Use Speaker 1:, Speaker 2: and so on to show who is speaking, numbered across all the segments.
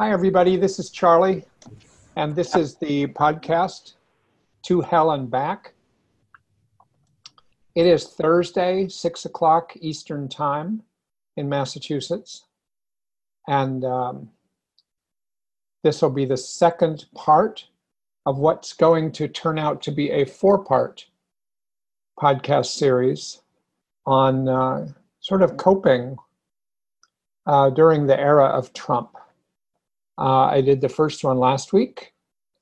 Speaker 1: Hi, everybody. This is Charlie, and this is the podcast To Hell and Back. It is Thursday, 6 o'clock Eastern Time in Massachusetts, and um, this will be the second part of what's going to turn out to be a four part podcast series on uh, sort of coping uh, during the era of Trump. Uh, I did the first one last week,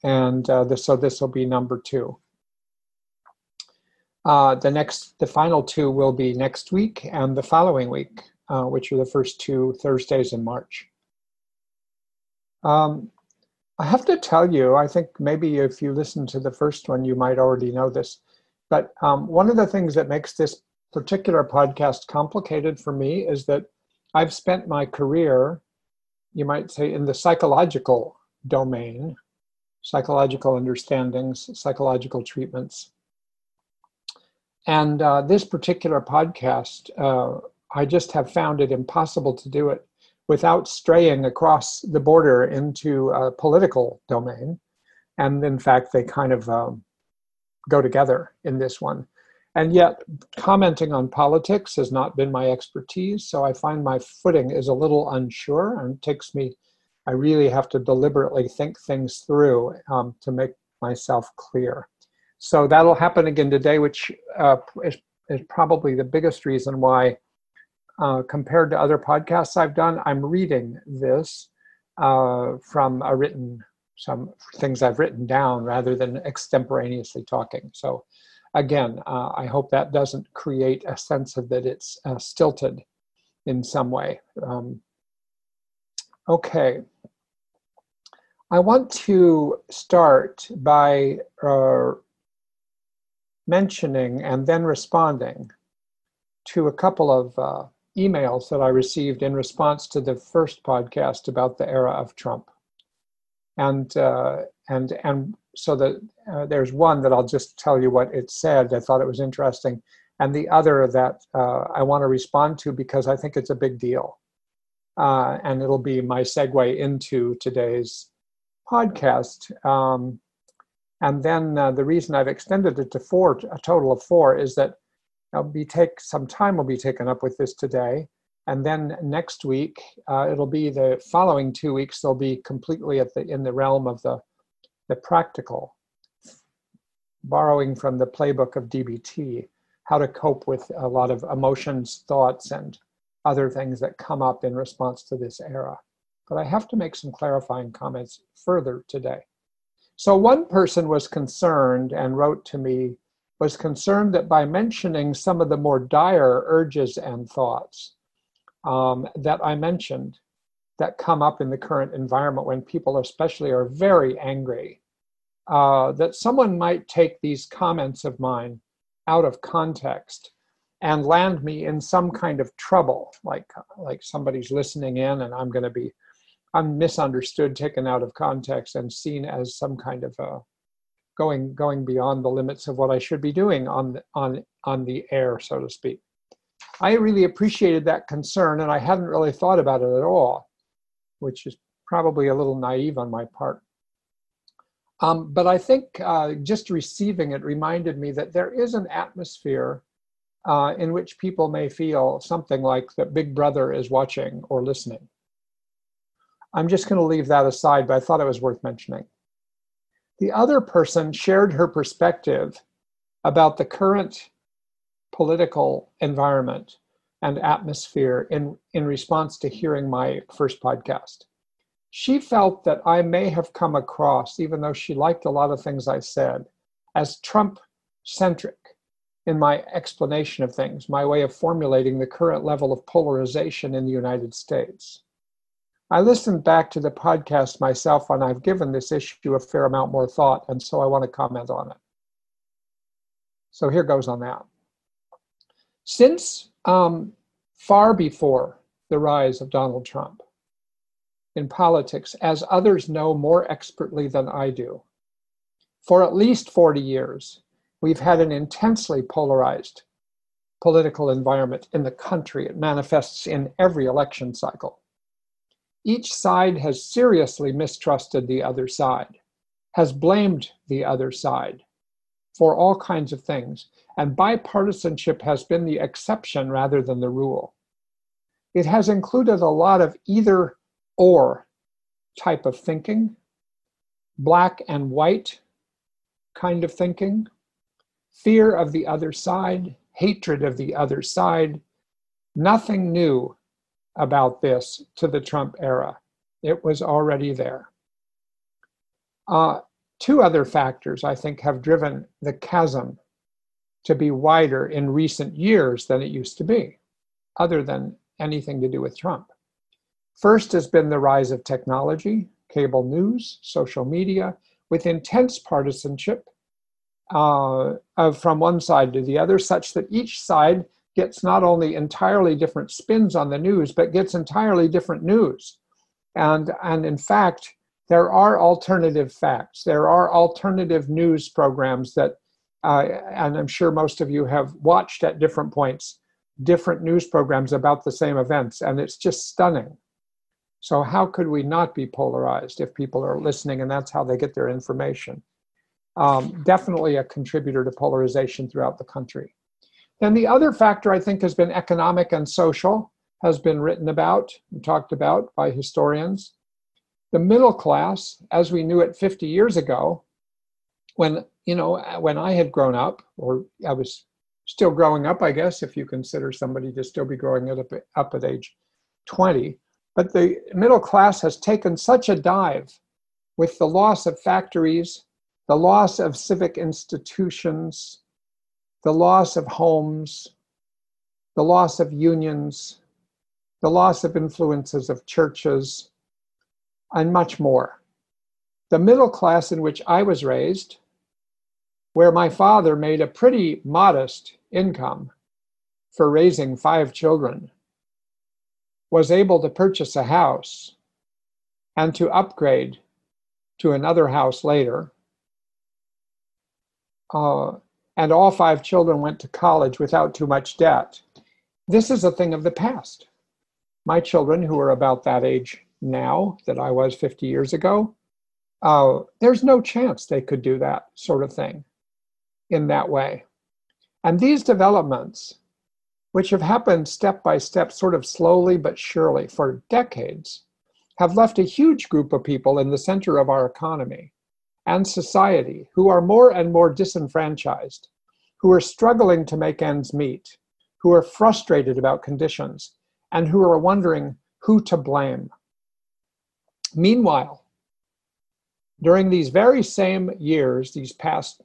Speaker 1: and uh, this, so this will be number two. Uh, the next, the final two will be next week and the following week, uh, which are the first two Thursdays in March. Um, I have to tell you, I think maybe if you listen to the first one, you might already know this. But um, one of the things that makes this particular podcast complicated for me is that I've spent my career, you might say, in the psychological domain, psychological understandings, psychological treatments. And uh, this particular podcast, uh, I just have found it impossible to do it without straying across the border into a political domain. And in fact, they kind of um, go together in this one. And yet, commenting on politics has not been my expertise, so I find my footing is a little unsure and takes me, I really have to deliberately think things through um, to make myself clear. So that'll happen again today, which uh, is, is probably the biggest reason why, uh, compared to other podcasts I've done, I'm reading this uh, from a written, some things I've written down rather than extemporaneously talking. So again, uh, I hope that doesn't create a sense of that it's uh, stilted in some way. Um, okay. I want to start by uh, mentioning and then responding to a couple of uh, emails that I received in response to the first podcast about the era of Trump. And, uh, and, and so that uh, there's one that I'll just tell you what it said. I thought it was interesting, and the other that uh, I want to respond to because I think it's a big deal, uh, and it'll be my segue into today's podcast. Um, and then uh, the reason I've extended it to four, a total of four, is that I'll be take some time will be taken up with this today, and then next week uh, it'll be the following two weeks. They'll be completely at the in the realm of the the practical, borrowing from the playbook of DBT, how to cope with a lot of emotions, thoughts, and other things that come up in response to this era. But I have to make some clarifying comments further today. So, one person was concerned and wrote to me, was concerned that by mentioning some of the more dire urges and thoughts um, that I mentioned, that come up in the current environment when people especially are very angry uh, that someone might take these comments of mine out of context and land me in some kind of trouble like like somebody's listening in and i'm going to be i'm misunderstood taken out of context and seen as some kind of uh, going going beyond the limits of what i should be doing on on on the air so to speak. I really appreciated that concern and i hadn't really thought about it at all which is probably a little naive on my part. Um, but I think uh, just receiving it reminded me that there is an atmosphere uh, in which people may feel something like that Big Brother is watching or listening. I'm just going to leave that aside, but I thought it was worth mentioning. The other person shared her perspective about the current political environment and atmosphere in, in response to hearing my first podcast. She felt that I may have come across, even though she liked a lot of things I said, as Trump centric in my explanation of things, my way of formulating the current level of polarization in the United States. I listened back to the podcast myself and I've given this issue a fair amount more thought, and so I want to comment on it. So here goes on that. Since um, far before the rise of Donald Trump in politics, as others know more expertly than I do. For at least 40 years, we've had an intensely polarized political environment in the country. It manifests in every election cycle. each side has seriously mistrusted the other side, has blamed the other side for all kinds of things, and bipartisanship has been the exception rather than the rule. It has included a lot of either or type of thinking, black and white kind of thinking, fear of the other side, hatred of the other side. Nothing new about this to the Trump era. It was already there. Uh, two other factors, I think, have driven the chasm to be wider in recent years than it used to be, other than anything to do with Trump. First has been the rise of technology, cable news, social media, with intense partisanship uh, of, from one side to the other, such that each side gets not only entirely different spins on the news, but gets entirely different news. And, and in fact, there are alternative facts. There are alternative news programs that, uh, and I'm sure most of you have watched at different points, different news programs about the same events, and it's just stunning. So, how could we not be polarized if people are listening and that's how they get their information? Um, definitely a contributor to polarization throughout the country. Then, the other factor I think has been economic and social, has been written about and talked about by historians. The middle class, as we knew it 50 years ago, when you know uh, when I had grown up, or I was still growing up, I guess, if you consider somebody to still be growing up, up at age 20. But the middle class has taken such a dive with the loss of factories, the loss of civic institutions, the loss of homes, the loss of unions, the loss of influences of churches, and much more. The middle class in which I was raised, where my father made a pretty modest income for raising five children, was able to purchase a house and to upgrade to another house later. Uh, and all five children went to college without too much debt. This is a thing of the past. My children, who are about that age now that I was 50 years ago, uh, there's no chance they could do that sort of thing in that way. And these developments which have happened step by step, sort of slowly but surely for decades, have left a huge group of people in the center of our economy and society who are more and more disenfranchised, who are struggling to make ends meet, who are frustrated about conditions, and who are wondering who to blame. Meanwhile, during these very same years, these past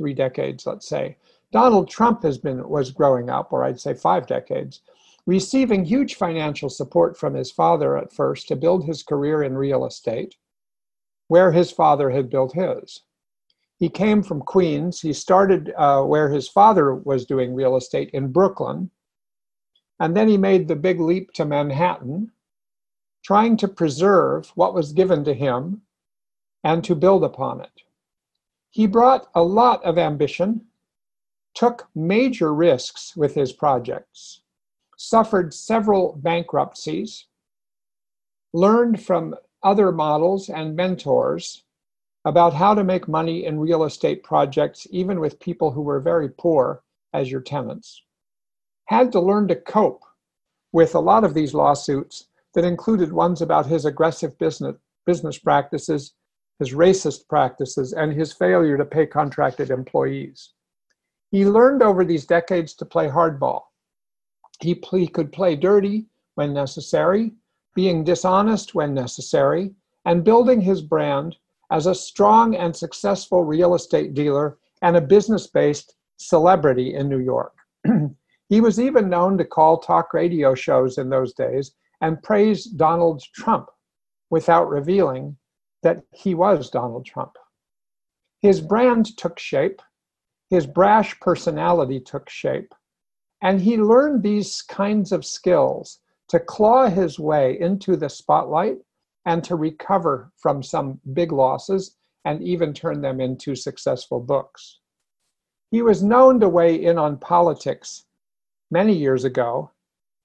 Speaker 1: three decades, let's say, Donald Trump has been was growing up, or I'd say five decades, receiving huge financial support from his father at first to build his career in real estate, where his father had built his. He came from Queens. He started uh, where his father was doing real estate in Brooklyn. And then he made the big leap to Manhattan, trying to preserve what was given to him and to build upon it. He brought a lot of ambition took major risks with his projects, suffered several bankruptcies, learned from other models and mentors about how to make money in real estate projects, even with people who were very poor as your tenants. Had to learn to cope with a lot of these lawsuits that included ones about his aggressive business, business practices, his racist practices, and his failure to pay contracted employees. He learned over these decades to play hardball. He, he could play dirty when necessary, being dishonest when necessary, and building his brand as a strong and successful real estate dealer and a business based celebrity in New York. he was even known to call talk radio shows in those days and praise Donald Trump without revealing that he was Donald Trump. His brand took shape his brash personality took shape. And he learned these kinds of skills to claw his way into the spotlight and to recover from some big losses and even turn them into successful books. He was known to weigh in on politics many years ago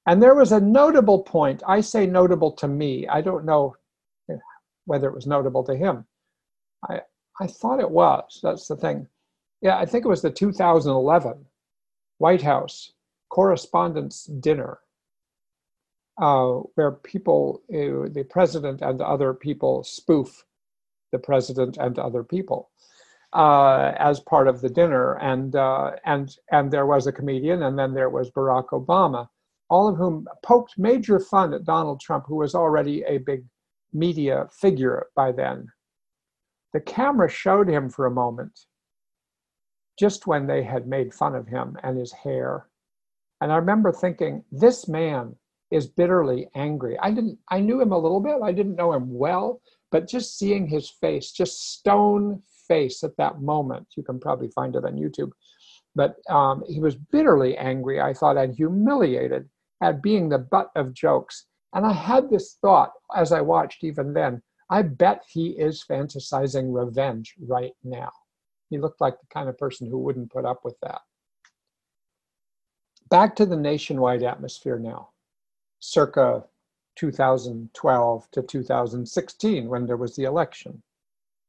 Speaker 1: And there was a notable point. I say notable to me. I don't know whether it was notable to him. I, I thought it was. That's the thing. Yeah, I think it was the 2011 White House Correspondents' Dinner, uh, where people, uh, the president and other people, spoof the president and other people uh, as part of the dinner. And uh, and and there was a comedian, and then there was Barack Obama, all of whom poked major fun at Donald Trump, who was already a big media figure by then. The camera showed him for a moment, just when they had made fun of him and his hair. And I remember thinking, this man is bitterly angry. I didn't I knew him a little bit. I didn't know him well, but just seeing his face, just stone face at that moment, you can probably find it on YouTube. But um, he was bitterly angry, I thought, and humiliated at being the butt of jokes. And I had this thought as I watched even then I bet he is fantasizing revenge right now. He looked like the kind of person who wouldn't put up with that. Back to the nationwide atmosphere now, circa 2012 to 2016, when there was the election.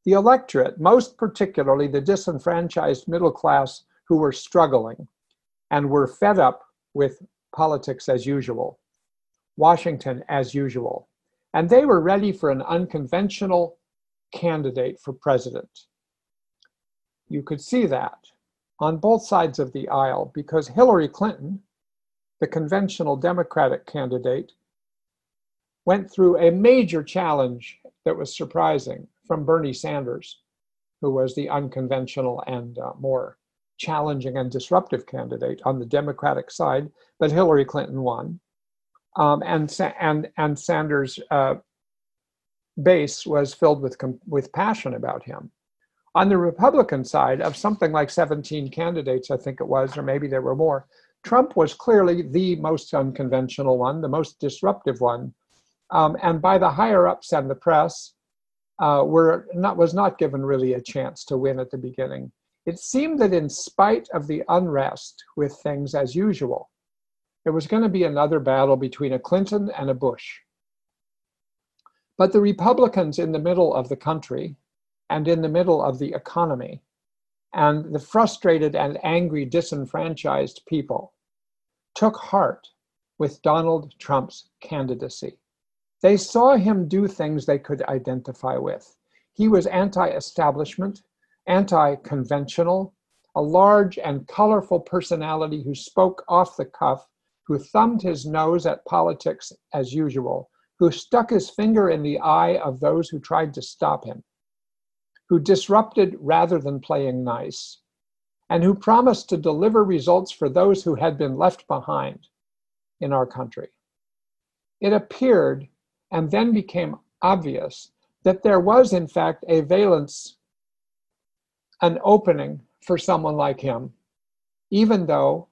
Speaker 1: The electorate, most particularly the disenfranchised middle class who were struggling and were fed up with politics as usual, Washington as usual, and they were ready for an unconventional candidate for president. You could see that on both sides of the aisle because Hillary Clinton, the conventional Democratic candidate, went through a major challenge that was surprising from Bernie Sanders, who was the unconventional and uh, more challenging and disruptive candidate on the Democratic side, but Hillary Clinton won. Um, and, and, and Sanders' uh, base was filled with, with passion about him. On the Republican side, of something like 17 candidates, I think it was, or maybe there were more, Trump was clearly the most unconventional one, the most disruptive one, um, and by the higher ups and the press, uh, were not was not given really a chance to win at the beginning. It seemed that in spite of the unrest with things as usual, there was going to be another battle between a Clinton and a Bush. But the Republicans in the middle of the country and in the middle of the economy and the frustrated and angry disenfranchised people took heart with Donald Trump's candidacy. They saw him do things they could identify with. He was anti establishment, anti conventional, a large and colorful personality who spoke off the cuff, who thumbed his nose at politics as usual, who stuck his finger in the eye of those who tried to stop him, who disrupted rather than playing nice, and who promised to deliver results for those who had been left behind in our country. It appeared and then became obvious that there was, in fact, a valence, an opening for someone like him, even though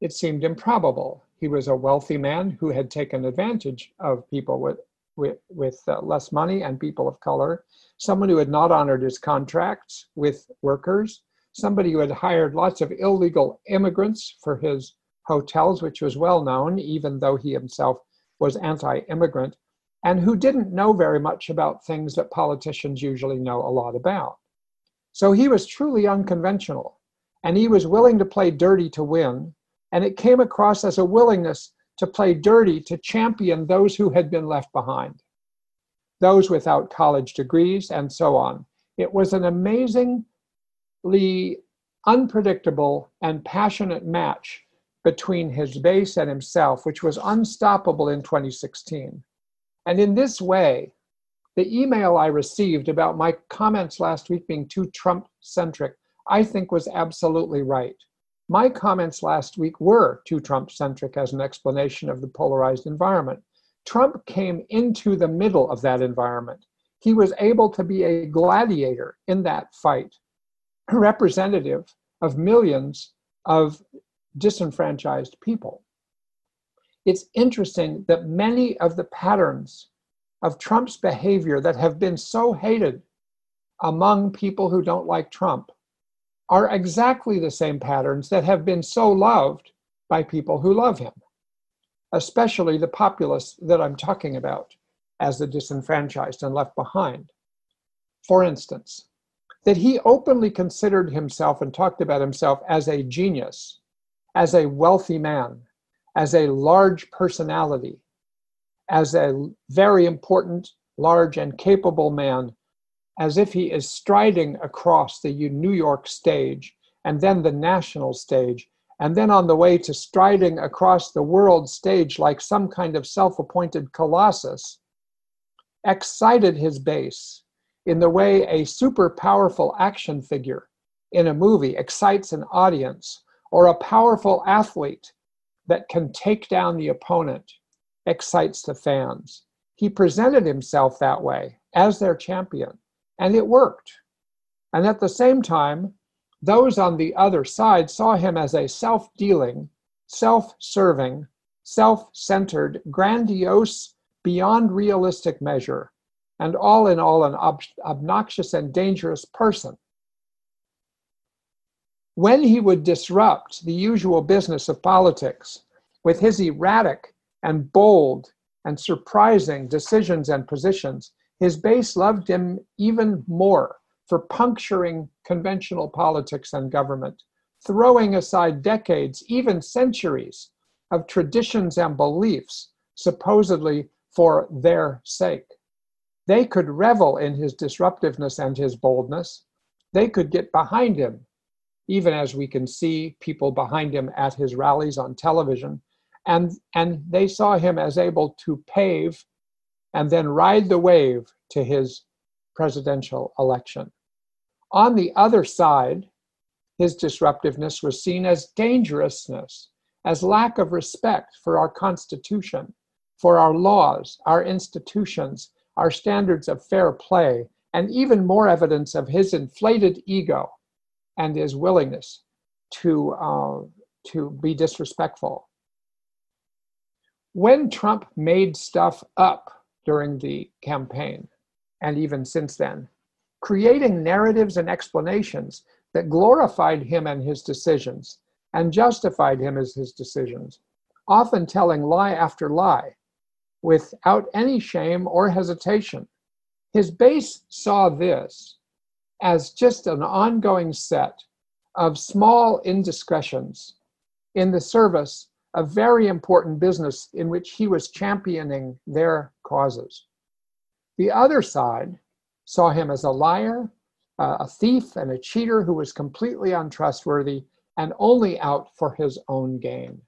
Speaker 1: it seemed improbable. He was a wealthy man who had taken advantage of people with, with, with uh, less money and people of color, someone who had not honored his contracts with workers, somebody who had hired lots of illegal immigrants for his hotels, which was well known, even though he himself was anti immigrant, and who didn't know very much about things that politicians usually know a lot about. So he was truly unconventional, and he was willing to play dirty to win, and it came across as a willingness to play dirty to champion those who had been left behind, those without college degrees, and so on. It was an amazingly unpredictable and passionate match between his base and himself, which was unstoppable in 2016. And in this way, the email I received about my comments last week being too Trump centric, I think was absolutely right. My comments last week were too Trump centric as an explanation of the polarized environment. Trump came into the middle of that environment. He was able to be a gladiator in that fight, representative of millions of disenfranchised people. It's interesting that many of the patterns of Trump's behavior that have been so hated among people who don't like Trump are exactly the same patterns that have been so loved by people who love him. especially the populace that I'm talking about as the disenfranchised and left behind. For instance, that he openly considered himself and talked about himself as a genius, as a wealthy man, as a large personality, as a very important, large, and capable man, as if he is striding across the New York stage and then the national stage, and then on the way to striding across the world stage like some kind of self appointed colossus, excited his base in the way a super powerful action figure in a movie excites an audience, or a powerful athlete that can take down the opponent excites the fans. He presented himself that way as their champion, and it worked. And at the same time, those on the other side saw him as a self dealing, self serving, self centered, grandiose, beyond realistic measure, and all in all, an ob- obnoxious and dangerous person. When he would disrupt the usual business of politics with his erratic and bold and surprising decisions and positions, his base loved him even more for puncturing conventional politics and government, throwing aside decades, even centuries, of traditions and beliefs, supposedly for their sake. They could revel in his disruptiveness and his boldness. They could get behind him, even as we can see people behind him at his rallies on television. And, and they saw him as able to pave and then ride the wave to his presidential election. On the other side, his disruptiveness was seen as dangerousness, as lack of respect for our Constitution, for our laws, our institutions, our standards of fair play, and even more evidence of his inflated ego and his willingness to, uh, to be disrespectful. When Trump made stuff up during the campaign, and even since then, creating narratives and explanations that glorified him and his decisions and justified him as his decisions, often telling lie after lie without any shame or hesitation. His base saw this as just an ongoing set of small indiscretions in the service of very important business in which he was championing their causes. The other side saw him as a liar, uh, a thief, and a cheater who was completely untrustworthy and only out for his own gain.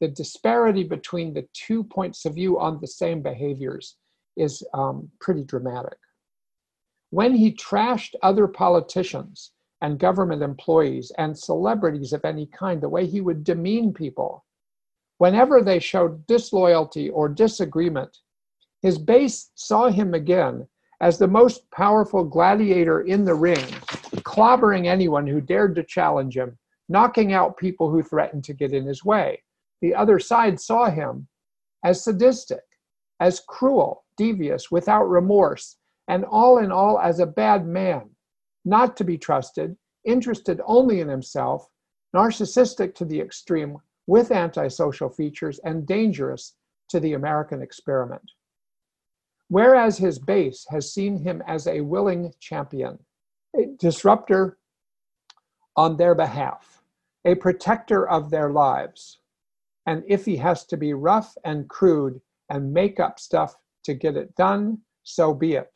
Speaker 1: The disparity between the two points of view on the same behaviors is um, pretty dramatic. When he trashed other politicians and government employees and celebrities of any kind, the way he would demean people, whenever they showed disloyalty or disagreement, his base saw him again as the most powerful gladiator in the ring, clobbering anyone who dared to challenge him, knocking out people who threatened to get in his way. The other side saw him as sadistic, as cruel, devious, without remorse, and all in all as a bad man, not to be trusted, interested only in himself, narcissistic to the extreme, with antisocial features, and dangerous to the American experiment whereas his base has seen him as a willing champion, a disruptor on their behalf, a protector of their lives. And if he has to be rough and crude and make up stuff to get it done, so be it.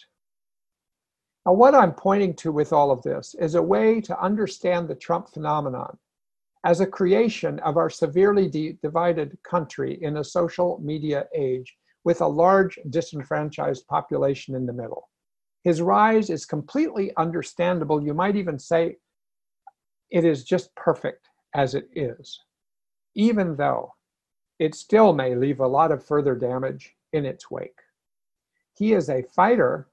Speaker 1: Now, what I'm pointing to with all of this is a way to understand the Trump phenomenon as a creation of our severely de- divided country in a social media age with a large disenfranchised population in the middle. His rise is completely understandable. You might even say it is just perfect as it is, even though it still may leave a lot of further damage in its wake. He is a fighter,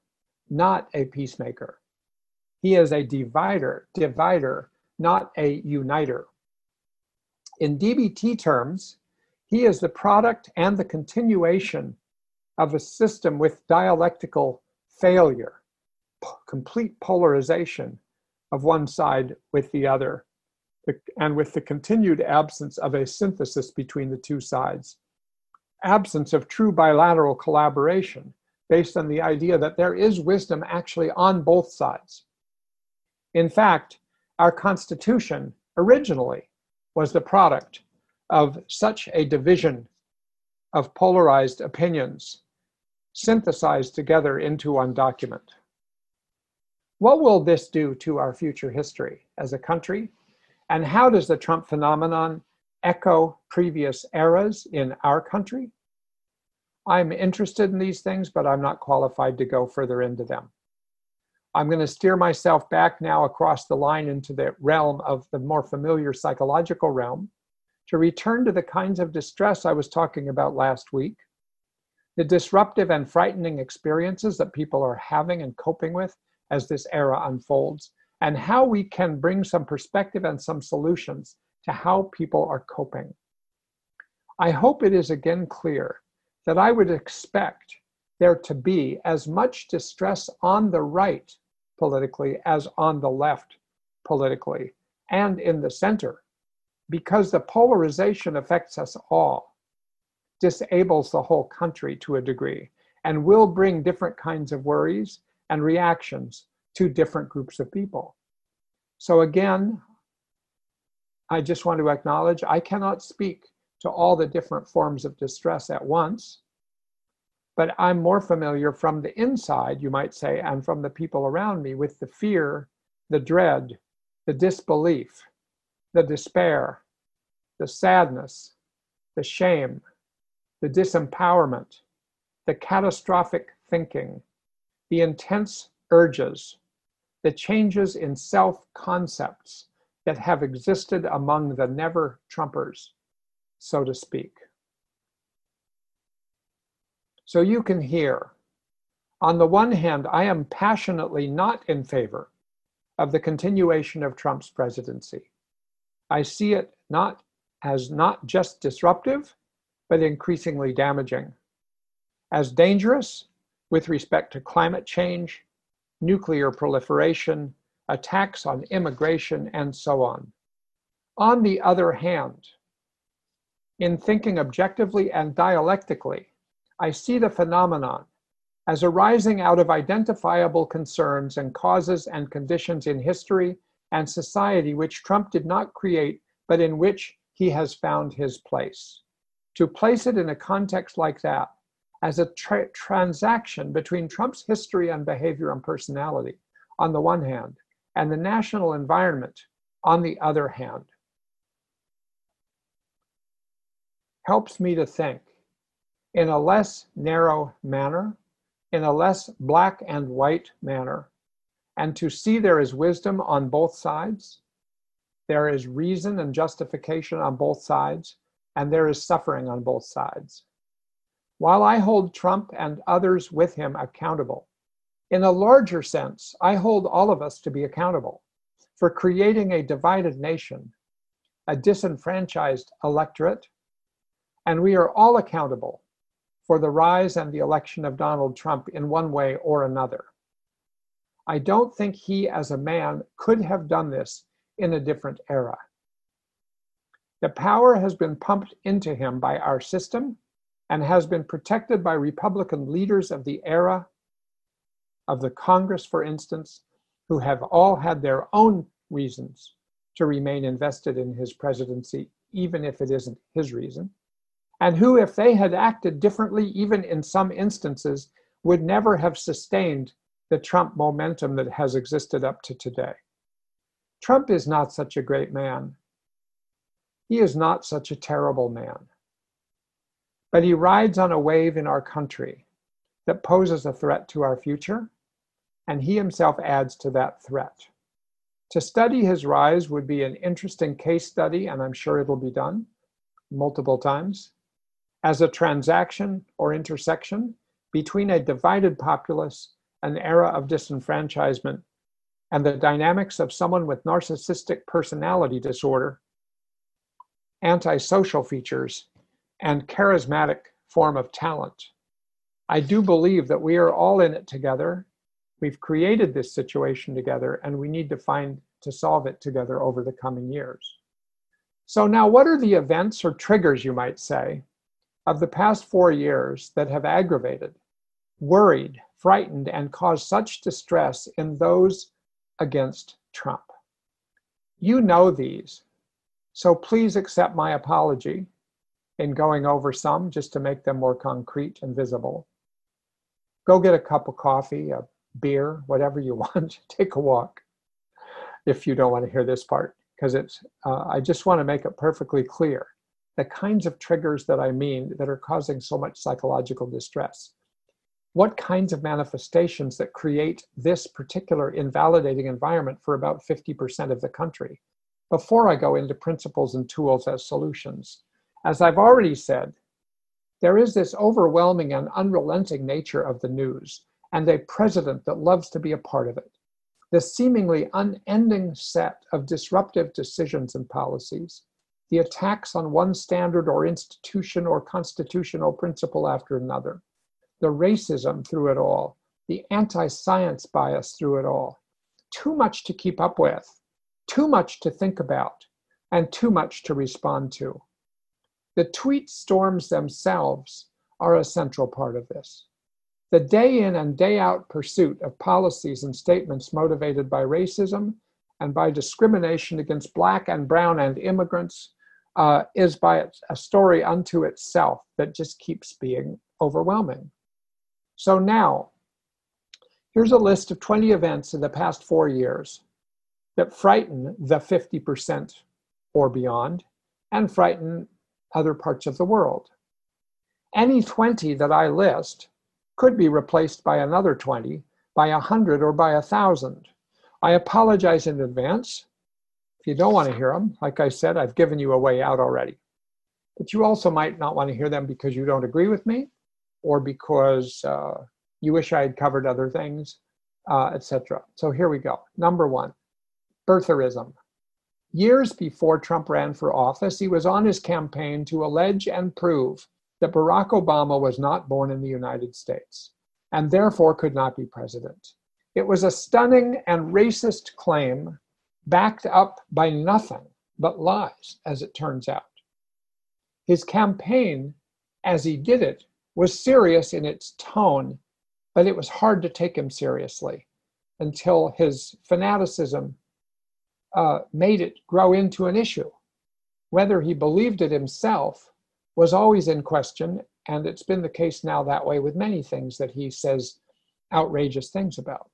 Speaker 1: not a peacemaker. He is a divider, divider, not a uniter. In DBT terms, he is the product and the continuation of a system with dialectical failure, complete polarization of one side with the other, and with the continued absence of a synthesis between the two sides. absence of true bilateral collaboration based on the idea that there is wisdom actually on both sides. In fact, our Constitution originally was the product of such a division of polarized opinions synthesized together into one document. What will this do to our future history as a country? And how does the Trump phenomenon echo previous eras in our country? I'm interested in these things, but I'm not qualified to go further into them. I'm going to steer myself back now across the line into the realm of the more familiar psychological realm to return to the kinds of distress I was talking about last week, the disruptive and frightening experiences that people are having and coping with as this era unfolds, and how we can bring some perspective and some solutions to how people are coping. I hope it is again clear that I would expect there to be as much distress on the right politically as on the left politically and in the center because the polarization affects us all, disables the whole country to a degree, and will bring different kinds of worries and reactions to different groups of people. So, again, I just want to acknowledge I cannot speak to all the different forms of distress at once, but I'm more familiar from the inside, you might say, and from the people around me with the fear, the dread, the disbelief, the despair, the sadness, the shame, the disempowerment, the catastrophic thinking, the intense urges, the changes in self concepts that have existed among the never Trumpers, so to speak. So you can hear, on the one hand, I am passionately not in favor of the continuation of Trump's presidency. I see it not as not just disruptive, but increasingly damaging, as dangerous with respect to climate change, nuclear proliferation, attacks on immigration, and so on. On the other hand, in thinking objectively and dialectically, I see the phenomenon as arising out of identifiable concerns and causes and conditions in history and society which Trump did not create, but in which he has found his place. To place it in a context like that, as a tra- transaction between Trump's history and behavior and personality, on the one hand, and the national environment, on the other hand, helps me to think in a less narrow manner, in a less black and white manner, and to see there is wisdom on both sides, there is reason and justification on both sides, and there is suffering on both sides. While I hold Trump and others with him accountable, in a larger sense, I hold all of us to be accountable for creating a divided nation, a disenfranchised electorate, and we are all accountable for the rise and the election of Donald Trump in one way or another. I don't think he, as a man, could have done this in a different era. The power has been pumped into him by our system and has been protected by Republican leaders of the era, of the Congress, for instance, who have all had their own reasons to remain invested in his presidency, even if it isn't his reason, and who, if they had acted differently, even in some instances, would never have sustained the Trump momentum that has existed up to today. Trump is not such a great man. He is not such a terrible man. But he rides on a wave in our country that poses a threat to our future, and he himself adds to that threat. To study his rise would be an interesting case study, and I'm sure it'll be done multiple times, as a transaction or intersection between a divided populace, an era of disenfranchisement, and the dynamics of someone with narcissistic personality disorder, antisocial features, and charismatic form of talent. I do believe that we are all in it together. We've created this situation together, and we need to find to solve it together over the coming years. So, now what are the events or triggers, you might say, of the past four years that have aggravated, worried, frightened, and caused such distress in those against Trump. You know these, so please accept my apology in going over some just to make them more concrete and visible. Go get a cup of coffee, a beer, whatever you want. Take a walk if you don't want to hear this part, because it's, uh, I just want to make it perfectly clear the kinds of triggers that I mean that are causing so much psychological distress. What kinds of manifestations that create this particular invalidating environment for about 50% of the country before I go into principles and tools as solutions. As I've already said, there is this overwhelming and unrelenting nature of the news and a president that loves to be a part of it. The seemingly unending set of disruptive decisions and policies, the attacks on one standard or institution or constitutional principle after another, the racism through it all, the anti science bias through it all. Too much to keep up with, too much to think about, and too much to respond to. The tweet storms themselves are a central part of this. The day in and day out pursuit of policies and statements motivated by racism and by discrimination against Black and Brown and immigrants uh, is by a story unto itself that just keeps being overwhelming. So now, here's a list of 20 events in the past four years that frighten the 50% or beyond and frighten other parts of the world. Any 20 that I list could be replaced by another 20, by a 100, or by a 1,000. I apologize in advance. If you don't want to hear them, like I said, I've given you a way out already. But you also might not want to hear them because you don't agree with me or because uh, you wish I had covered other things, uh, etc. So here we go. Number one, birtherism. Years before Trump ran for office, he was on his campaign to allege and prove that Barack Obama was not born in the United States and therefore could not be president. It was a stunning and racist claim backed up by nothing but lies, as it turns out. His campaign, as he did it, was serious in its tone, but it was hard to take him seriously until his fanaticism uh, made it grow into an issue. Whether he believed it himself was always in question, and it's been the case now that way with many things that he says outrageous things about.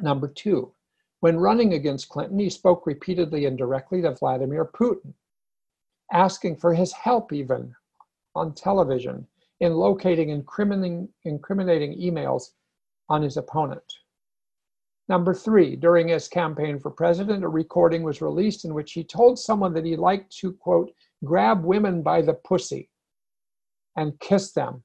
Speaker 1: Number two, when running against Clinton, he spoke repeatedly and directly to Vladimir Putin, asking for his help even on television in locating incriminating, incriminating emails on his opponent. Number three, during his campaign for president, a recording was released in which he told someone that he liked to, quote, grab women by the pussy and kiss them.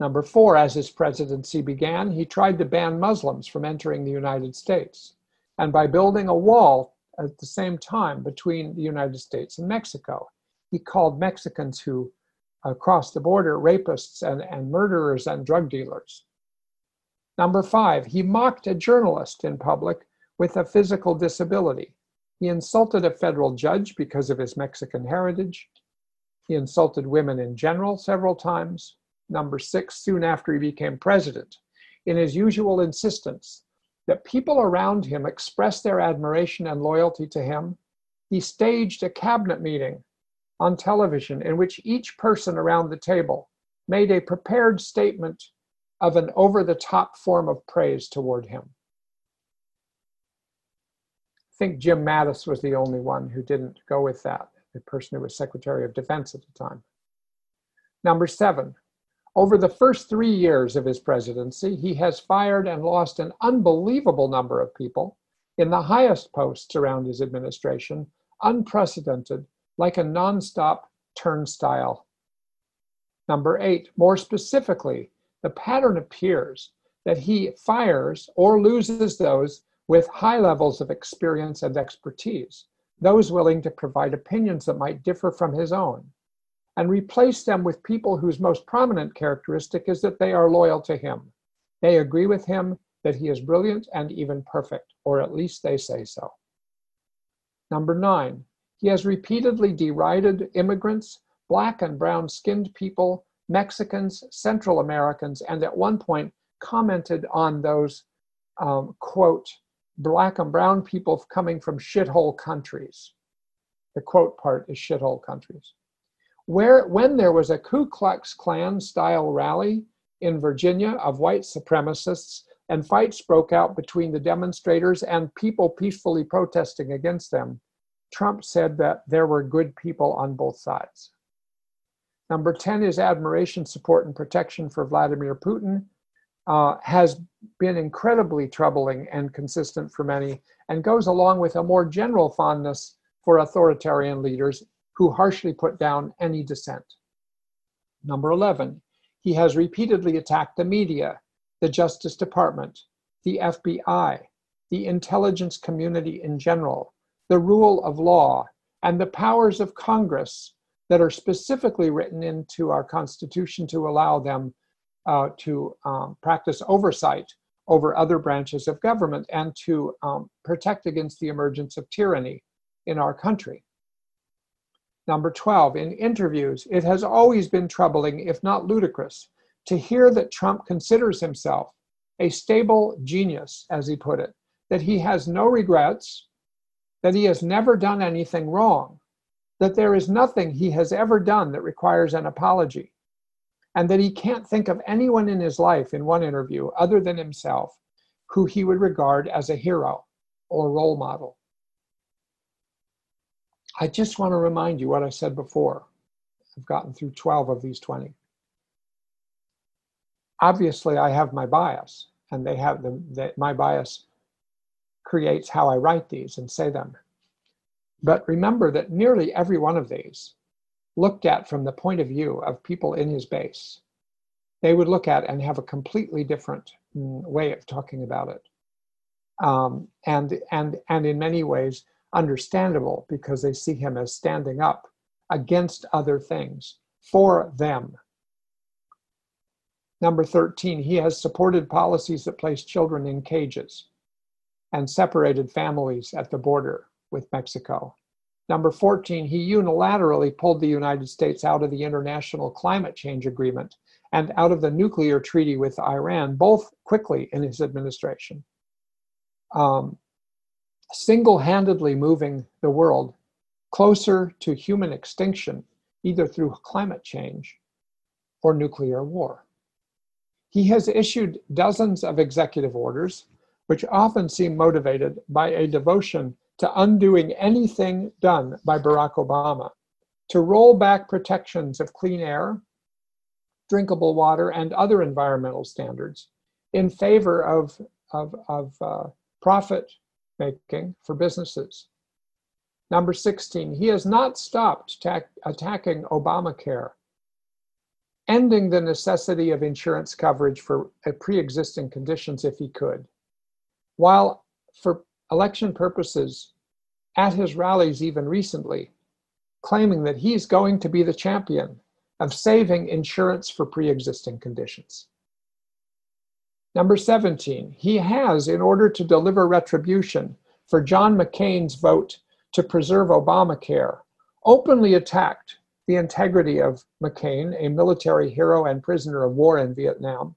Speaker 1: Number four, as his presidency began, he tried to ban Muslims from entering the United States. And by building a wall at the same time between the United States and Mexico, he called Mexicans who uh, crossed the border rapists and, and murderers and drug dealers. Number five, he mocked a journalist in public with a physical disability. He insulted a federal judge because of his Mexican heritage. He insulted women in general several times. Number six, soon after he became president, in his usual insistence that people around him express their admiration and loyalty to him, he staged a cabinet meeting on television in which each person around the table made a prepared statement of an over the top form of praise toward him. I think Jim Mattis was the only one who didn't go with that, the person who was Secretary of Defense at the time. Number seven, over the first three years of his presidency, he has fired and lost an unbelievable number of people in the highest posts around his administration, unprecedented, like a nonstop turnstile. Number eight, more specifically, the pattern appears that he fires or loses those with high levels of experience and expertise, those willing to provide opinions that might differ from his own, and replace them with people whose most prominent characteristic is that they are loyal to him. They agree with him that he is brilliant and even perfect, or at least they say so. Number nine, he has repeatedly derided immigrants, black and brown skinned people, Mexicans, Central Americans, and at one point commented on those, um, quote, black and brown people coming from shithole countries. The quote part is shithole countries. Where, when there was a Ku Klux Klan style rally in Virginia of white supremacists, and fights broke out between the demonstrators and people peacefully protesting against them, Trump said that there were good people on both sides. Number 10 is admiration, support, and protection for Vladimir Putin. Uh, has been incredibly troubling and consistent for many, and goes along with a more general fondness for authoritarian leaders who harshly put down any dissent. Number 11, he has repeatedly attacked the media, the Justice Department, the FBI, the intelligence community in general, the rule of law, and the powers of Congress that are specifically written into our Constitution to allow them uh, to um, practice oversight over other branches of government and to um, protect against the emergence of tyranny in our country. Number 12, in interviews, it has always been troubling, if not ludicrous, to hear that Trump considers himself a stable genius, as he put it, that he has no regrets, that he has never done anything wrong, that there is nothing he has ever done that requires an apology, and that he can't think of anyone in his life in one interview other than himself who he would regard as a hero or role model. I just want to remind you what I said before. I've gotten through 12 of these 20 obviously I have my bias, and they have the, That my bias creates how I write these and say them. But remember that nearly every one of these, looked at from the point of view of people in his base, they would look at and have a completely different mm, way of talking about it. Um, and and and in many ways understandable because they see him as standing up against other things for them. Number 13, he has supported policies that place children in cages and separated families at the border with Mexico. Number 14, he unilaterally pulled the United States out of the International Climate Change Agreement and out of the nuclear treaty with Iran, both quickly in his administration. Um, Single handedly moving the world closer to human extinction, either through climate change or nuclear war. He has issued dozens of executive orders, which often seem motivated by a devotion to undoing anything done by Barack Obama, to roll back protections of clean air, drinkable water, and other environmental standards in favor of, of, of uh, profit making for businesses. Number 16, he has not stopped ta- attacking Obamacare ending the necessity of insurance coverage for pre-existing conditions if he could. While for election purposes, at his rallies even recently, claiming that he's going to be the champion of saving insurance for pre-existing conditions. Number 17, he has, in order to deliver retribution for John McCain's vote to preserve Obamacare, openly attacked the integrity of McCain, a military hero and prisoner of war in Vietnam,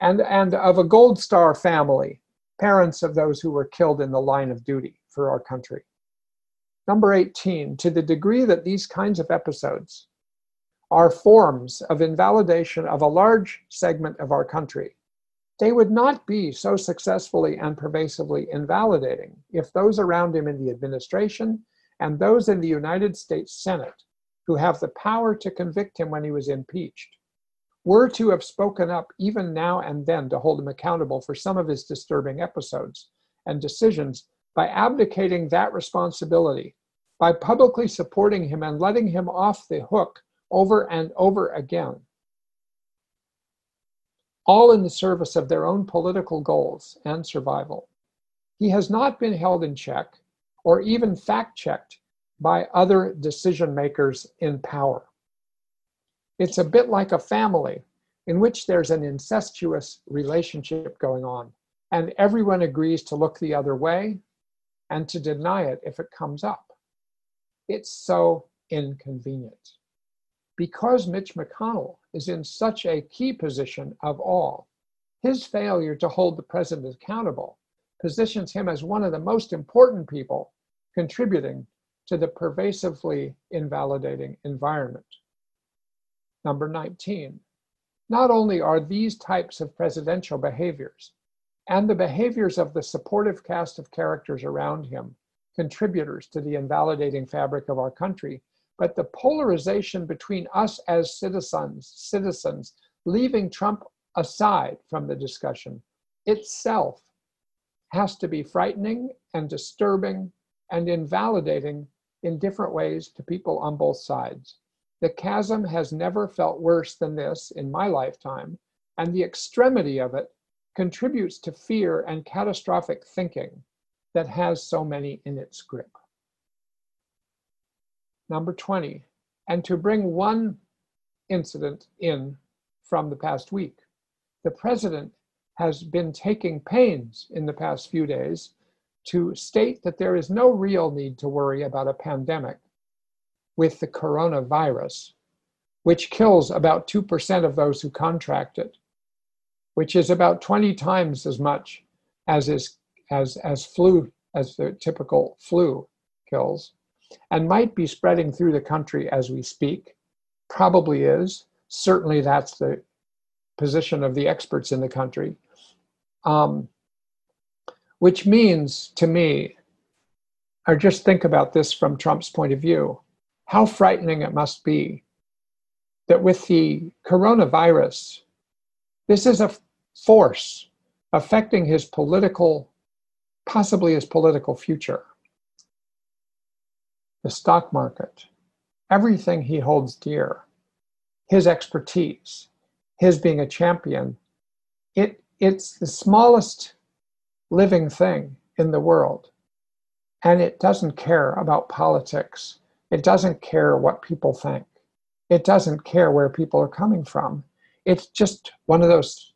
Speaker 1: and, and of a Gold Star family, parents of those who were killed in the line of duty for our country. Number 18, to the degree that these kinds of episodes are forms of invalidation of a large segment of our country, they would not be so successfully and pervasively invalidating if those around him in the administration and those in the United States Senate who have the power to convict him when he was impeached, were to have spoken up even now and then to hold him accountable for some of his disturbing episodes and decisions by abdicating that responsibility, by publicly supporting him and letting him off the hook over and over again, all in the service of their own political goals and survival. He has not been held in check or even fact checked by other decision makers in power. It's a bit like a family in which there's an incestuous relationship going on, and everyone agrees to look the other way and to deny it if it comes up. It's so inconvenient. because Mitch McConnell is in such a key position of all, his failure to hold the president accountable positions him as one of the most important people contributing to the pervasively invalidating environment. Number 19. Not only are these types of presidential behaviors and the behaviors of the supportive cast of characters around him contributors to the invalidating fabric of our country, but the polarization between us as citizens, citizens, leaving Trump aside from the discussion itself has to be frightening and disturbing and invalidating in different ways to people on both sides. The chasm has never felt worse than this in my lifetime, and the extremity of it contributes to fear and catastrophic thinking that has so many in its grip. Number 20, and to bring one incident in from the past week. The president has been taking pains in the past few days to state that there is no real need to worry about a pandemic with the coronavirus, which kills about 2% of those who contract it, which is about 20 times as much as is as as flu as the typical flu kills and might be spreading through the country as we speak. Probably is. Certainly that's the position of the experts in the country. Um, which means to me, or just think about this from Trump's point of view, how frightening it must be that with the coronavirus, this is a force affecting his political, possibly his political future. The stock market, everything he holds dear, his expertise, his being a champion, it, it's the smallest living thing in the world. And it doesn't care about politics. It doesn't care what people think. It doesn't care where people are coming from. It's just one of those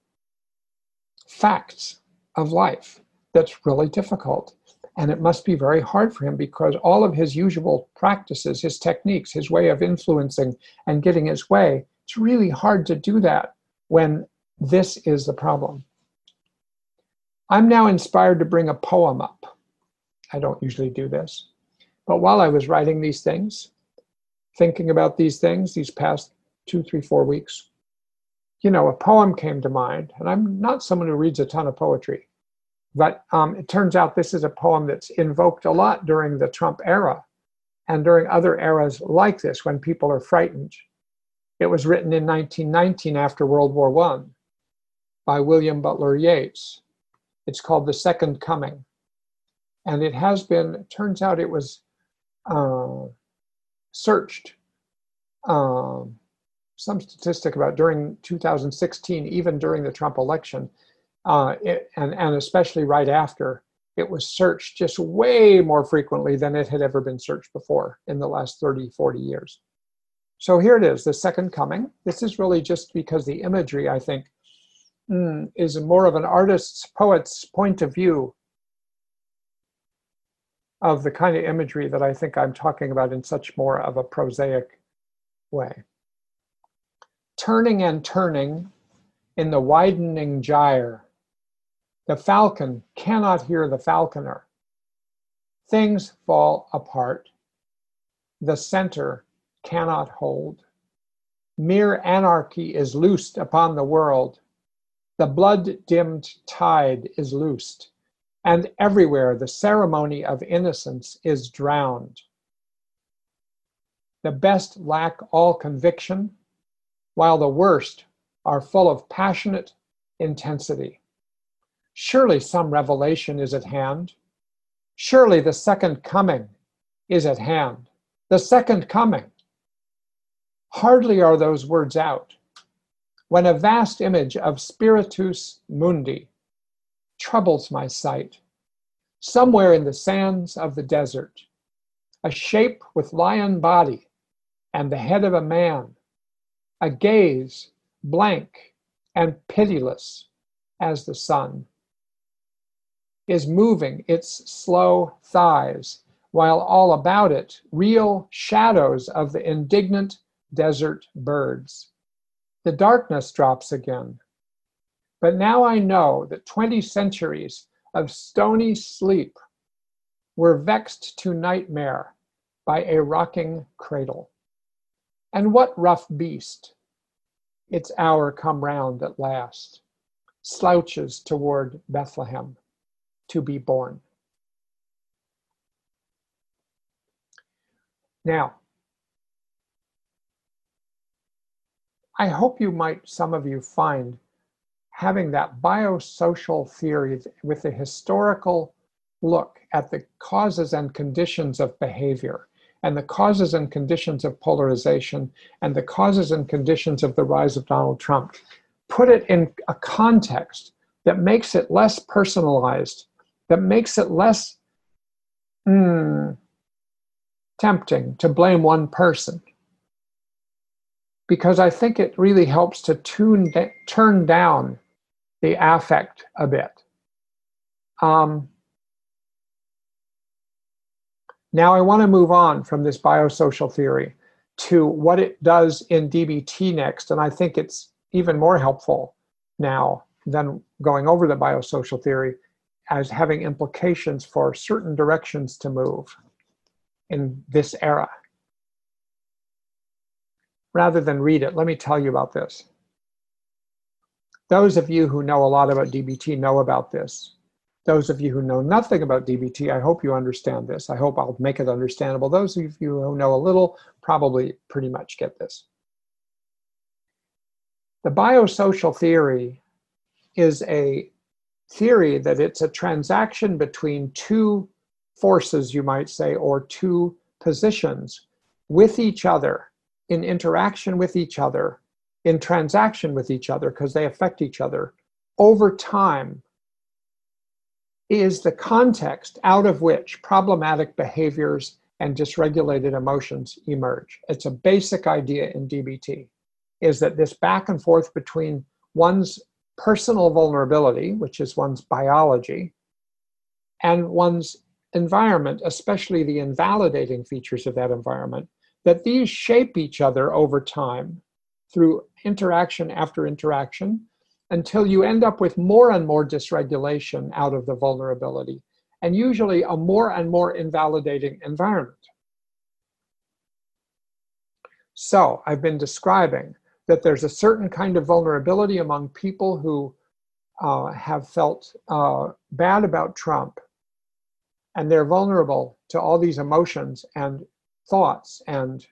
Speaker 1: facts of life that's really difficult. And it must be very hard for him because all of his usual practices, his techniques, his way of influencing and getting his way, it's really hard to do that when this is the problem. I'm now inspired to bring a poem up. I don't usually do this. But while I was writing these things, thinking about these things these past two, three, four weeks, you know, a poem came to mind. And I'm not someone who reads a ton of poetry, but um, it turns out this is a poem that's invoked a lot during the Trump era and during other eras like this when people are frightened. It was written in 1919 after World War I by William Butler Yeats. It's called The Second Coming. And it has been, it turns out it was uh, searched. Um, some statistic about during 2016, even during the Trump election, uh, it, and, and especially right after, it was searched just way more frequently than it had ever been searched before in the last 30, 40 years. So here it is, the second coming. This is really just because the imagery, I think, mm, is more of an artist's, poet's point of view of the kind of imagery that I think I'm talking about in such more of a prosaic way. Turning and turning in the widening gyre, the falcon cannot hear the falconer. Things fall apart. The center cannot hold. Mere anarchy is loosed upon the world. The blood-dimmed tide is loosed, and everywhere the ceremony of innocence is drowned. The best lack all conviction, while the worst are full of passionate intensity. Surely some revelation is at hand. Surely the second coming is at hand. The second coming. Hardly are those words out when a vast image of Spiritus Mundi troubles my sight. Somewhere in the sands of the desert, a shape with lion body and the head of a man, a gaze blank and pitiless as the sun, is moving its slow thighs, while all about it, real shadows of the indignant desert birds. The darkness drops again. But now I know that 20 centuries of stony sleep were vexed to nightmare by a rocking cradle. And what rough beast, its hour come round at last, slouches toward Bethlehem to be born. Now, I hope you might, some of you, find having that biosocial theory with a historical look at the causes and conditions of behavior and the causes and conditions of polarization and the causes and conditions of the rise of Donald Trump, put it in a context that makes it less personalized, that makes it less mm, tempting to blame one person. Because I think it really helps to tune, turn down the affect a bit. Um, now I want to move on from this biosocial theory to what it does in DBT next, and I think it's even more helpful now than going over the biosocial theory as having implications for certain directions to move in this era. Rather than read it, let me tell you about this. Those of you who know a lot about DBT know about this. Those of you who know nothing about DBT, I hope you understand this. I hope I'll make it understandable. Those of you who know a little probably pretty much get this. The biosocial theory is a theory that it's a transaction between two forces, you might say, or two positions with each other, in interaction with each other, in transaction with each other because they affect each other over time is the context out of which problematic behaviors and dysregulated emotions emerge. It's a basic idea in DBT is that this back and forth between one's personal vulnerability, which is one's biology, and one's environment, especially the invalidating features of that environment, that these shape each other over time through interaction after interaction until you end up with more and more dysregulation out of the vulnerability, and usually a more and more invalidating environment. So, I've been describing that there's a certain kind of vulnerability among people who uh, have felt uh, bad about Trump, and they're vulnerable to all these emotions and thoughts and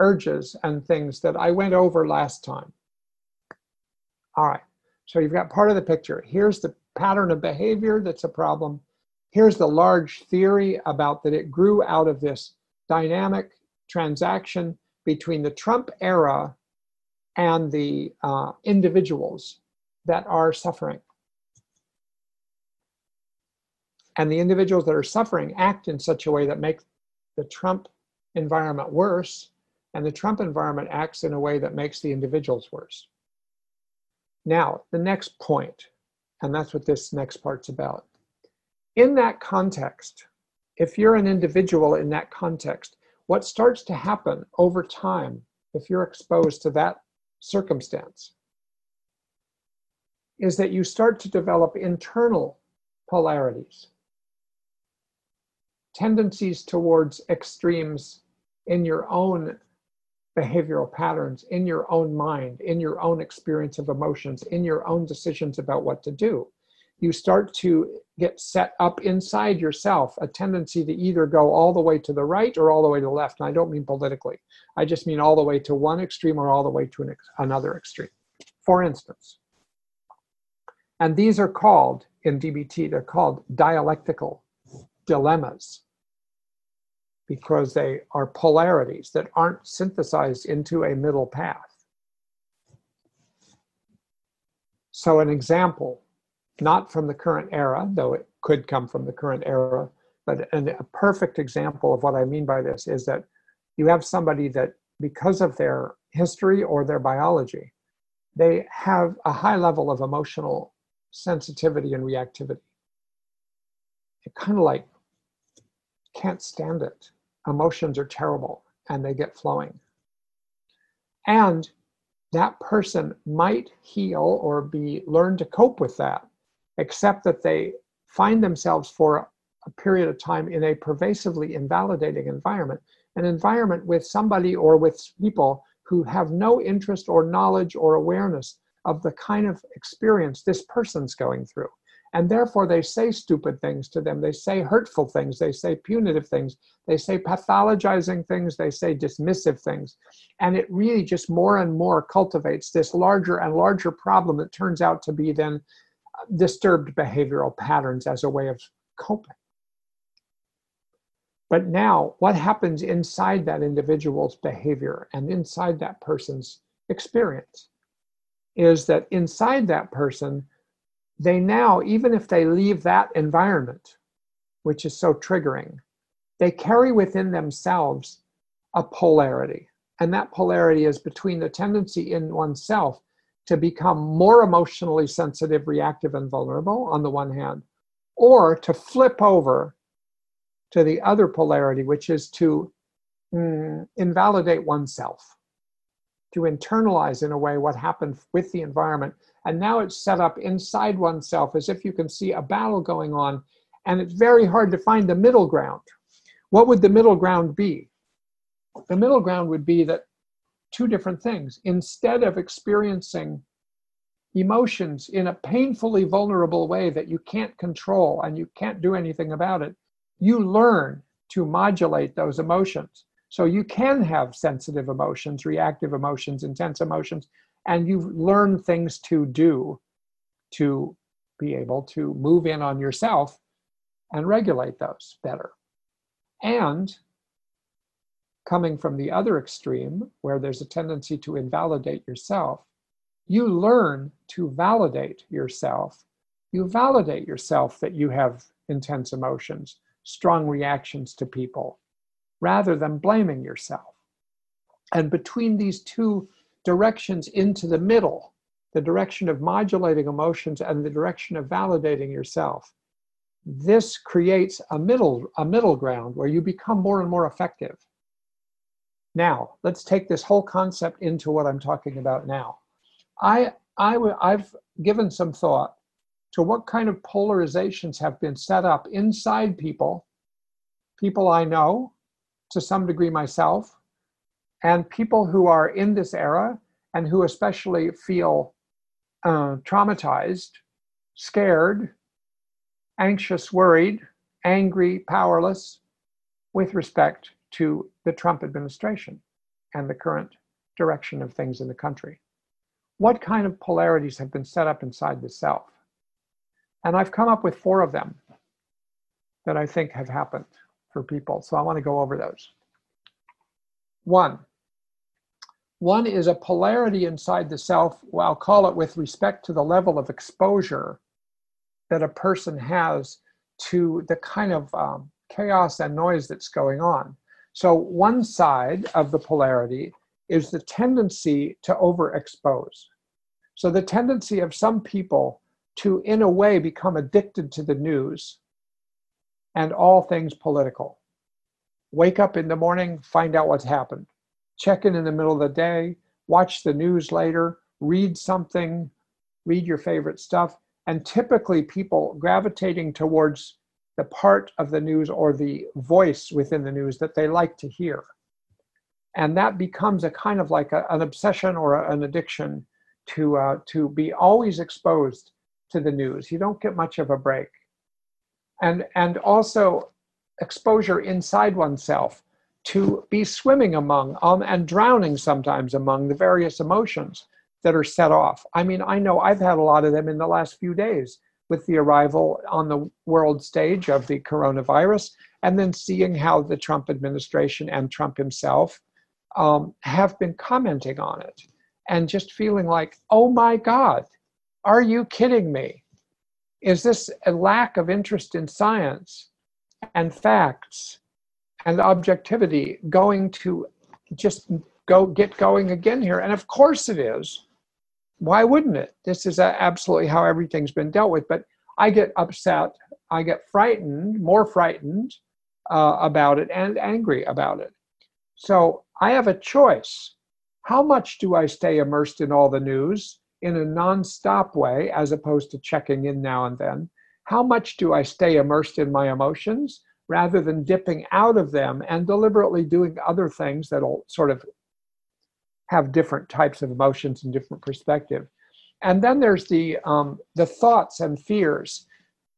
Speaker 1: urges and things that I went over last time. All right, so you've got part of the picture. Here's the pattern of behavior that's a problem. Here's the large theory about that it grew out of this dynamic transaction between the Trump era and the uh, individuals that are suffering. And the individuals that are suffering act in such a way that makes the Trump environment worse and the Trump environment acts in a way that makes the individuals worse. Now, the next point, and that's what this next part's about. In that context, if you're an individual in that context, what starts to happen over time, if you're exposed to that circumstance, is that you start to develop internal polarities, tendencies towards extremes in your own behavioral patterns in your own mind, in your own experience of emotions, in your own decisions about what to do. You start to get set up inside yourself a tendency to either go all the way to the right or all the way to the left. And I don't mean politically, I just mean all the way to one extreme or all the way to an ex- another extreme. For instance, and these are called in DBT, they're called dialectical dilemmas because they are polarities that aren't synthesized into a middle path. So, an example, not from the current era, though it could come from the current era, but an, a perfect example of what I mean by this is that you have somebody that, because of their history or their biology, they have a high level of emotional sensitivity and reactivity. It kind of like can't stand it emotions are terrible and they get flowing. And that person might heal or be learn to cope with that, except that they find themselves for a period of time in a pervasively invalidating environment, an environment with somebody or with people who have no interest or knowledge or awareness of the kind of experience this person's going through. And therefore, they say stupid things to them. They say hurtful things. They say punitive things. They say pathologizing things. They say dismissive things. And it really just more and more cultivates this larger and larger problem that turns out to be then disturbed behavioral patterns as a way of coping. But now, what happens inside that individual's behavior and inside that person's experience is that inside that person, they now, even if they leave that environment, which is so triggering, they carry within themselves a polarity. And that polarity is between the tendency in oneself to become more emotionally sensitive, reactive, and vulnerable on the one hand, or to flip over to the other polarity, which is to mm, invalidate oneself, to internalize in a way what happened with the environment. And now it's set up inside oneself as if you can see a battle going on, and it's very hard to find the middle ground. What would the middle ground be? The middle ground would be that two different things. Instead of experiencing emotions in a painfully vulnerable way that you can't control and you can't do anything about it, you learn to modulate those emotions. So you can have sensitive emotions, reactive emotions, intense emotions, and you learn things to do to be able to move in on yourself and regulate those better. And coming from the other extreme, where there's a tendency to invalidate yourself, you learn to validate yourself. You validate yourself that you have intense emotions, strong reactions to people, rather than blaming yourself. And between these two directions into the middle, the direction of modulating emotions and the direction of validating yourself, this creates a middle, a middle ground where you become more and more effective now, let's take this whole concept into what I'm talking about now. I, I, I've given some thought to what kind of polarizations have been set up inside people, people I know, to some degree myself, and people who are in this era and who especially feel uh, traumatized, scared, anxious, worried, angry, powerless with respect to the Trump administration and the current direction of things in the country. What kind of polarities have been set up inside the self? And I've come up with four of them that I think have happened for people. So I want to go over those. One, one is a polarity inside the self, well, I'll call it with respect to the level of exposure that a person has to the kind of um, chaos and noise that's going on. So one side of the polarity is the tendency to overexpose. So the tendency of some people to, in a way, become addicted to the news and all things political. Wake up in the morning, find out what's happened. Check in in the middle of the day, watch the news later, read something, read your favorite stuff. And typically, people gravitating towards the part of the news or the voice within the news that they like to hear. And that becomes a kind of like a, an obsession or a, an addiction to, uh, to be always exposed to the news. You don't get much of a break. And, and also exposure inside oneself to be swimming among um, and drowning sometimes among the various emotions that are set off. I mean, I know I've had a lot of them in the last few days with the arrival on the world stage of the coronavirus, and then seeing how the Trump administration and Trump himself um, have been commenting on it, and just feeling like, oh my God, are you kidding me? Is this a lack of interest in science and facts and objectivity going to just go get going again here? And of course it is why wouldn't it? This is absolutely how everything's been dealt with. But I get upset, I get frightened, more frightened uh, about it, and angry about it. So I have a choice. how much do I stay immersed in all the news in a non-stop way as opposed to checking in now and then? How much do I stay immersed in my emotions rather than dipping out of them and deliberately doing other things that'll sort of have different types of emotions and different perspective? And then there's the um, the thoughts and fears.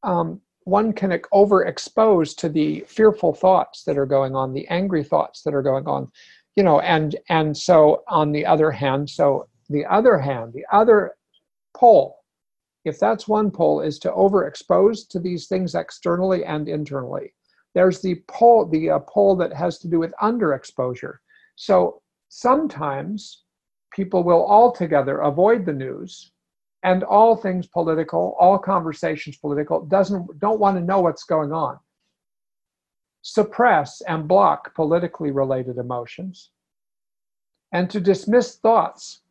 Speaker 1: Um, one can overexpose to the fearful thoughts that are going on, the angry thoughts that are going on, you know. And and so on the other hand, so the other hand, the other pole, if that's one pole, is to overexpose to these things externally and internally. There's the pole, the uh, pole that has to do with underexposure. So sometimes people will altogether avoid the news and all things political, all conversations political, doesn't don't want to know what's going on. Suppress and block politically related emotions, and to dismiss thoughts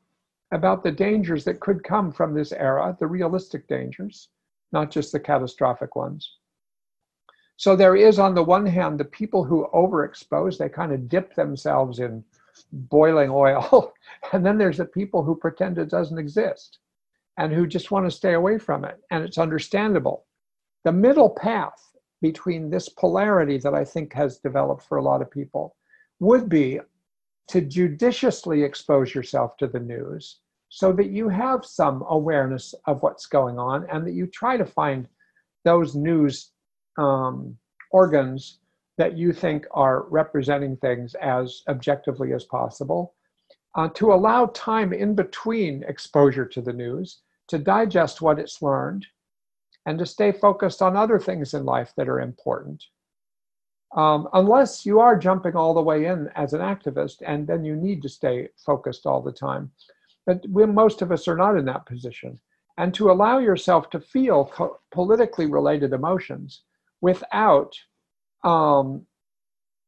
Speaker 1: about the dangers that could come from this era, the realistic dangers, not just the catastrophic ones. So there is, on the one hand, the people who overexpose, they kind of dip themselves in boiling oil. and then there's the people who pretend it doesn't exist and who just want to stay away from it. And it's understandable. The middle path between this polarity that I think has developed for a lot of people would be to judiciously expose yourself to the news so that you have some awareness of what's going on and that you try to find those news um, organs that you think are representing things as objectively as possible. Uh, to allow time in between exposure to the news to digest what it's learned and to stay focused on other things in life that are important. Um, unless you are jumping all the way in as an activist, and then you need to stay focused all the time. But we, most of us are not in that position. And to allow yourself to feel co- politically related emotions without um,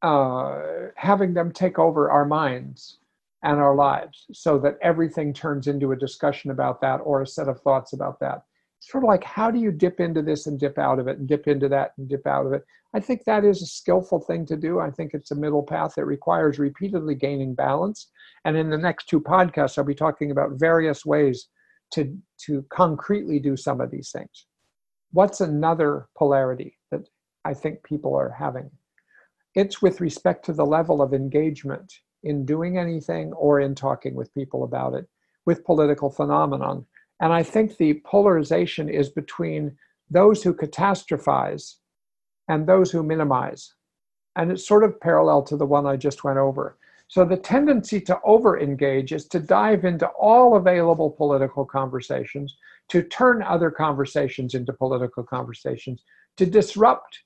Speaker 1: uh, having them take over our minds and our lives so that everything turns into a discussion about that or a set of thoughts about that. Sort of like, how do you dip into this and dip out of it and dip into that and dip out of it? I think that is a skillful thing to do. I think it's a middle path that requires repeatedly gaining balance. And in the next two podcasts, I'll be talking about various ways to, to concretely do some of these things. What's another polarity that I think people are having? It's with respect to the level of engagement in doing anything or in talking with people about it with political phenomenon. And I think the polarization is between those who catastrophize and those who minimize. And it's sort of parallel to the one I just went over. So the tendency to over engage is to dive into all available political conversations, to turn other conversations into political conversations, to disrupt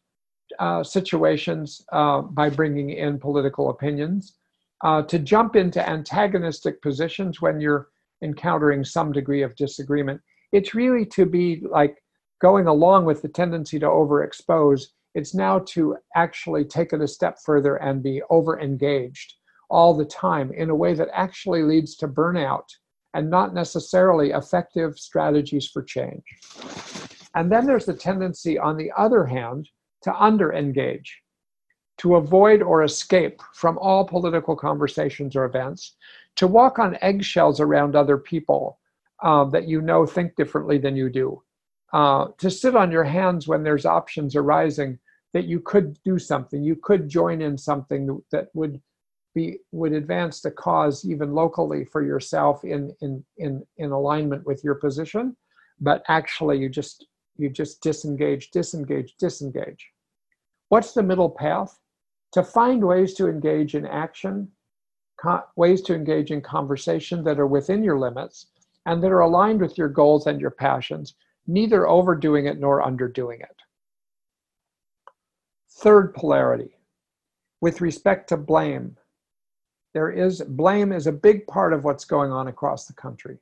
Speaker 1: uh, situations uh, by bringing in political opinions, uh, to jump into antagonistic positions when you're encountering some degree of disagreement. It's really to be like going along with the tendency to overexpose. It's now to actually take it a step further and be over engaged all the time in a way that actually leads to burnout and not necessarily effective strategies for change. And then there's the tendency, on the other hand, to under engage to avoid or escape from all political conversations or events, to walk on eggshells around other people uh, that you know think differently than you do, uh, to sit on your hands when there's options arising that you could do something, you could join in something that would be would advance the cause even locally for yourself in in in in alignment with your position, but actually you just you just disengage, disengage, disengage. What's the middle path? to find ways to engage in action, co- ways to engage in conversation that are within your limits and that are aligned with your goals and your passions, neither overdoing it nor underdoing it. Third polarity, with respect to blame, there is blame is a big part of what's going on across the country.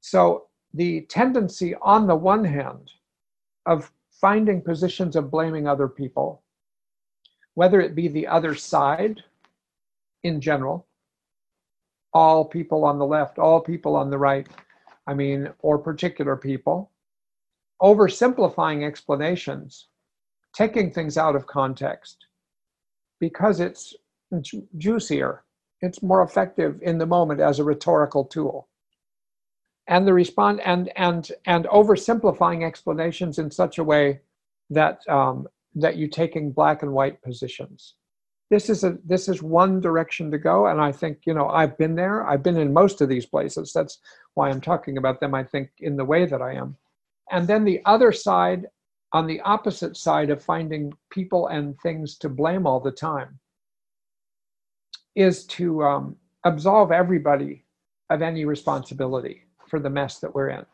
Speaker 1: So the tendency on the one hand of finding positions of blaming other people whether it be the other side in general, all people on the left, all people on the right, I mean, or particular people, oversimplifying explanations, taking things out of context because it's ju- juicier It's more effective in the moment as a rhetorical tool. And the respond and and and oversimplifying explanations in such a way that um, that you're taking black and white positions. This is a this is one direction to go, and I think you know I've been there. I've been in most of these places. That's why I'm talking about them. I think in the way that I am, and then the other side, on the opposite side of finding people and things to blame all the time, is to um, absolve everybody of any responsibility for the mess that we're in.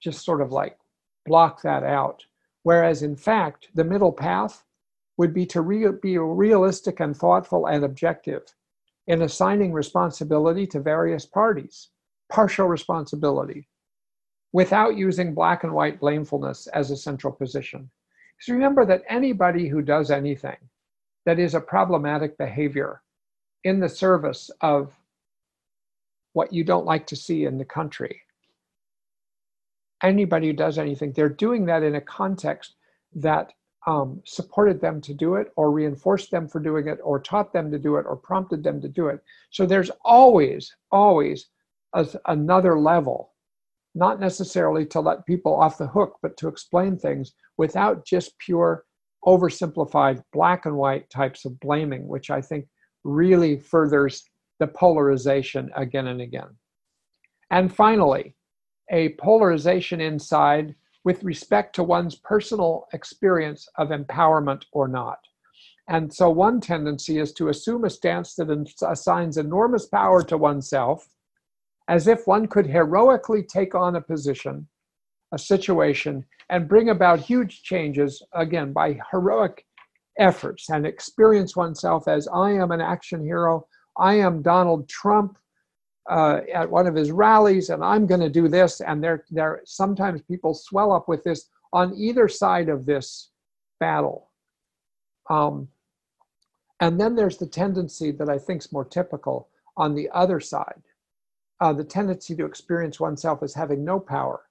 Speaker 1: Just sort of like block that out Whereas, in fact, the middle path would be to re- be realistic and thoughtful and objective in assigning responsibility to various parties, partial responsibility, without using black and white blamefulness as a central position. So remember that anybody who does anything that is a problematic behavior in the service of what you don't like to see in the country anybody who does anything, they're doing that in a context that um, supported them to do it or reinforced them for doing it or taught them to do it or prompted them to do it. So there's always, always a, another level, not necessarily to let people off the hook, but to explain things without just pure oversimplified black and white types of blaming, which I think really furthers the polarization again and again. And finally, a polarization inside with respect to one's personal experience of empowerment or not. And so, one tendency is to assume a stance that assigns enormous power to oneself, as if one could heroically take on a position, a situation, and bring about huge changes, again, by heroic efforts, and experience oneself as I am an action hero, I am Donald Trump, uh, at one of his rallies, and I'm going to do this. And there, there sometimes people swell up with this on either side of this battle. Um, and then there's the tendency that I think is more typical on the other side, uh, the tendency to experience oneself as having no power,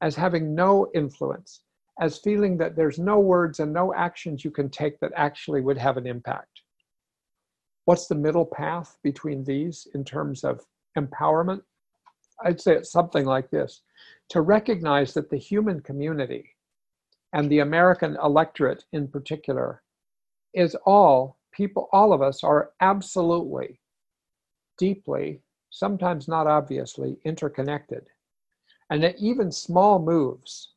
Speaker 1: as having no influence, as feeling that there's no words and no actions you can take that actually would have an impact. What's the middle path between these in terms of empowerment, I'd say it's something like this to recognize that the human community and the American electorate in particular is all people, all of us are absolutely, deeply, sometimes not obviously, interconnected. And that even small moves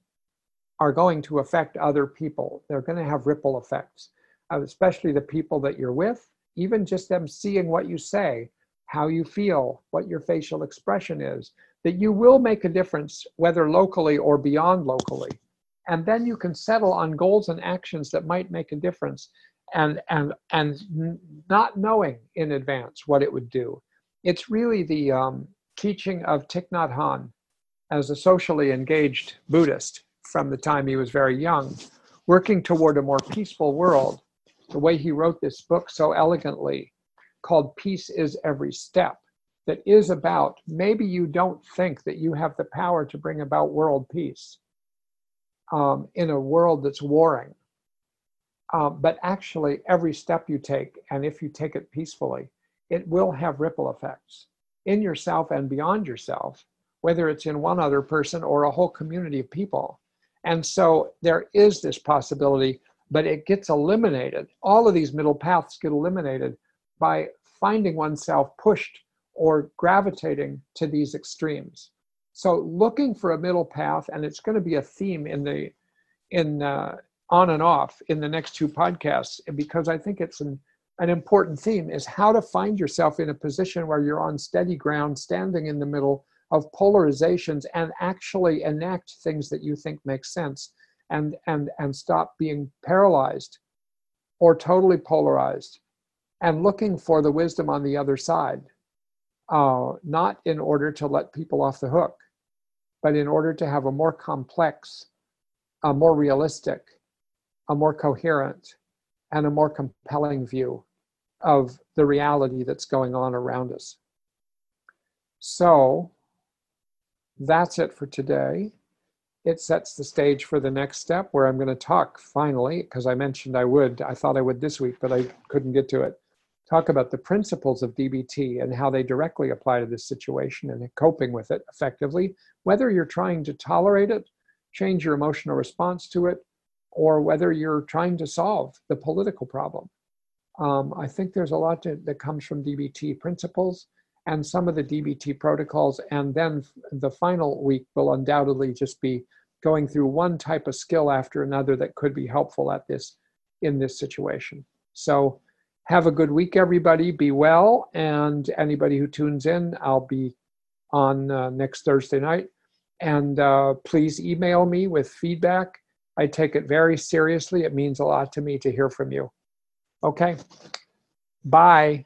Speaker 1: are going to affect other people. They're going to have ripple effects, especially the people that you're with, even just them seeing what you say how you feel, what your facial expression is, that you will make a difference, whether locally or beyond locally. And then you can settle on goals and actions that might make a difference and, and, and not knowing in advance what it would do. It's really the um, teaching of Thich Nhat Hanh as a socially engaged Buddhist from the time he was very young, working toward a more peaceful world. The way he wrote this book so elegantly called Peace is Every Step that is about maybe you don't think that you have the power to bring about world peace um, in a world that's warring. Um, but actually, every step you take, and if you take it peacefully, it will have ripple effects in yourself and beyond yourself, whether it's in one other person or a whole community of people. And so there is this possibility, but it gets eliminated. All of these middle paths get eliminated by finding oneself pushed or gravitating to these extremes. So looking for a middle path, and it's going to be a theme in the in uh, on and off in the next two podcasts because I think it's an an important theme is how to find yourself in a position where you're on steady ground, standing in the middle of polarizations, and actually enact things that you think make sense, and and and stop being paralyzed or totally polarized and looking for the wisdom on the other side, uh, not in order to let people off the hook, but in order to have a more complex, a more realistic, a more coherent, and a more compelling view of the reality that's going on around us. So that's it for today. It sets the stage for the next step where I'm going to talk finally, because I mentioned I would. I thought I would this week, but I couldn't get to it talk about the principles of DBT and how they directly apply to this situation and coping with it effectively, whether you're trying to tolerate it, change your emotional response to it, or whether you're trying to solve the political problem. Um, I think there's a lot to, that comes from DBT principles and some of the DBT protocols. And then the final week will undoubtedly just be going through one type of skill after another that could be helpful at this in this situation. So have a good week, everybody. Be well. And anybody who tunes in, I'll be on uh, next Thursday night. And uh, please email me with feedback. I take it very seriously. It means a lot to me to hear from you. Okay. Bye.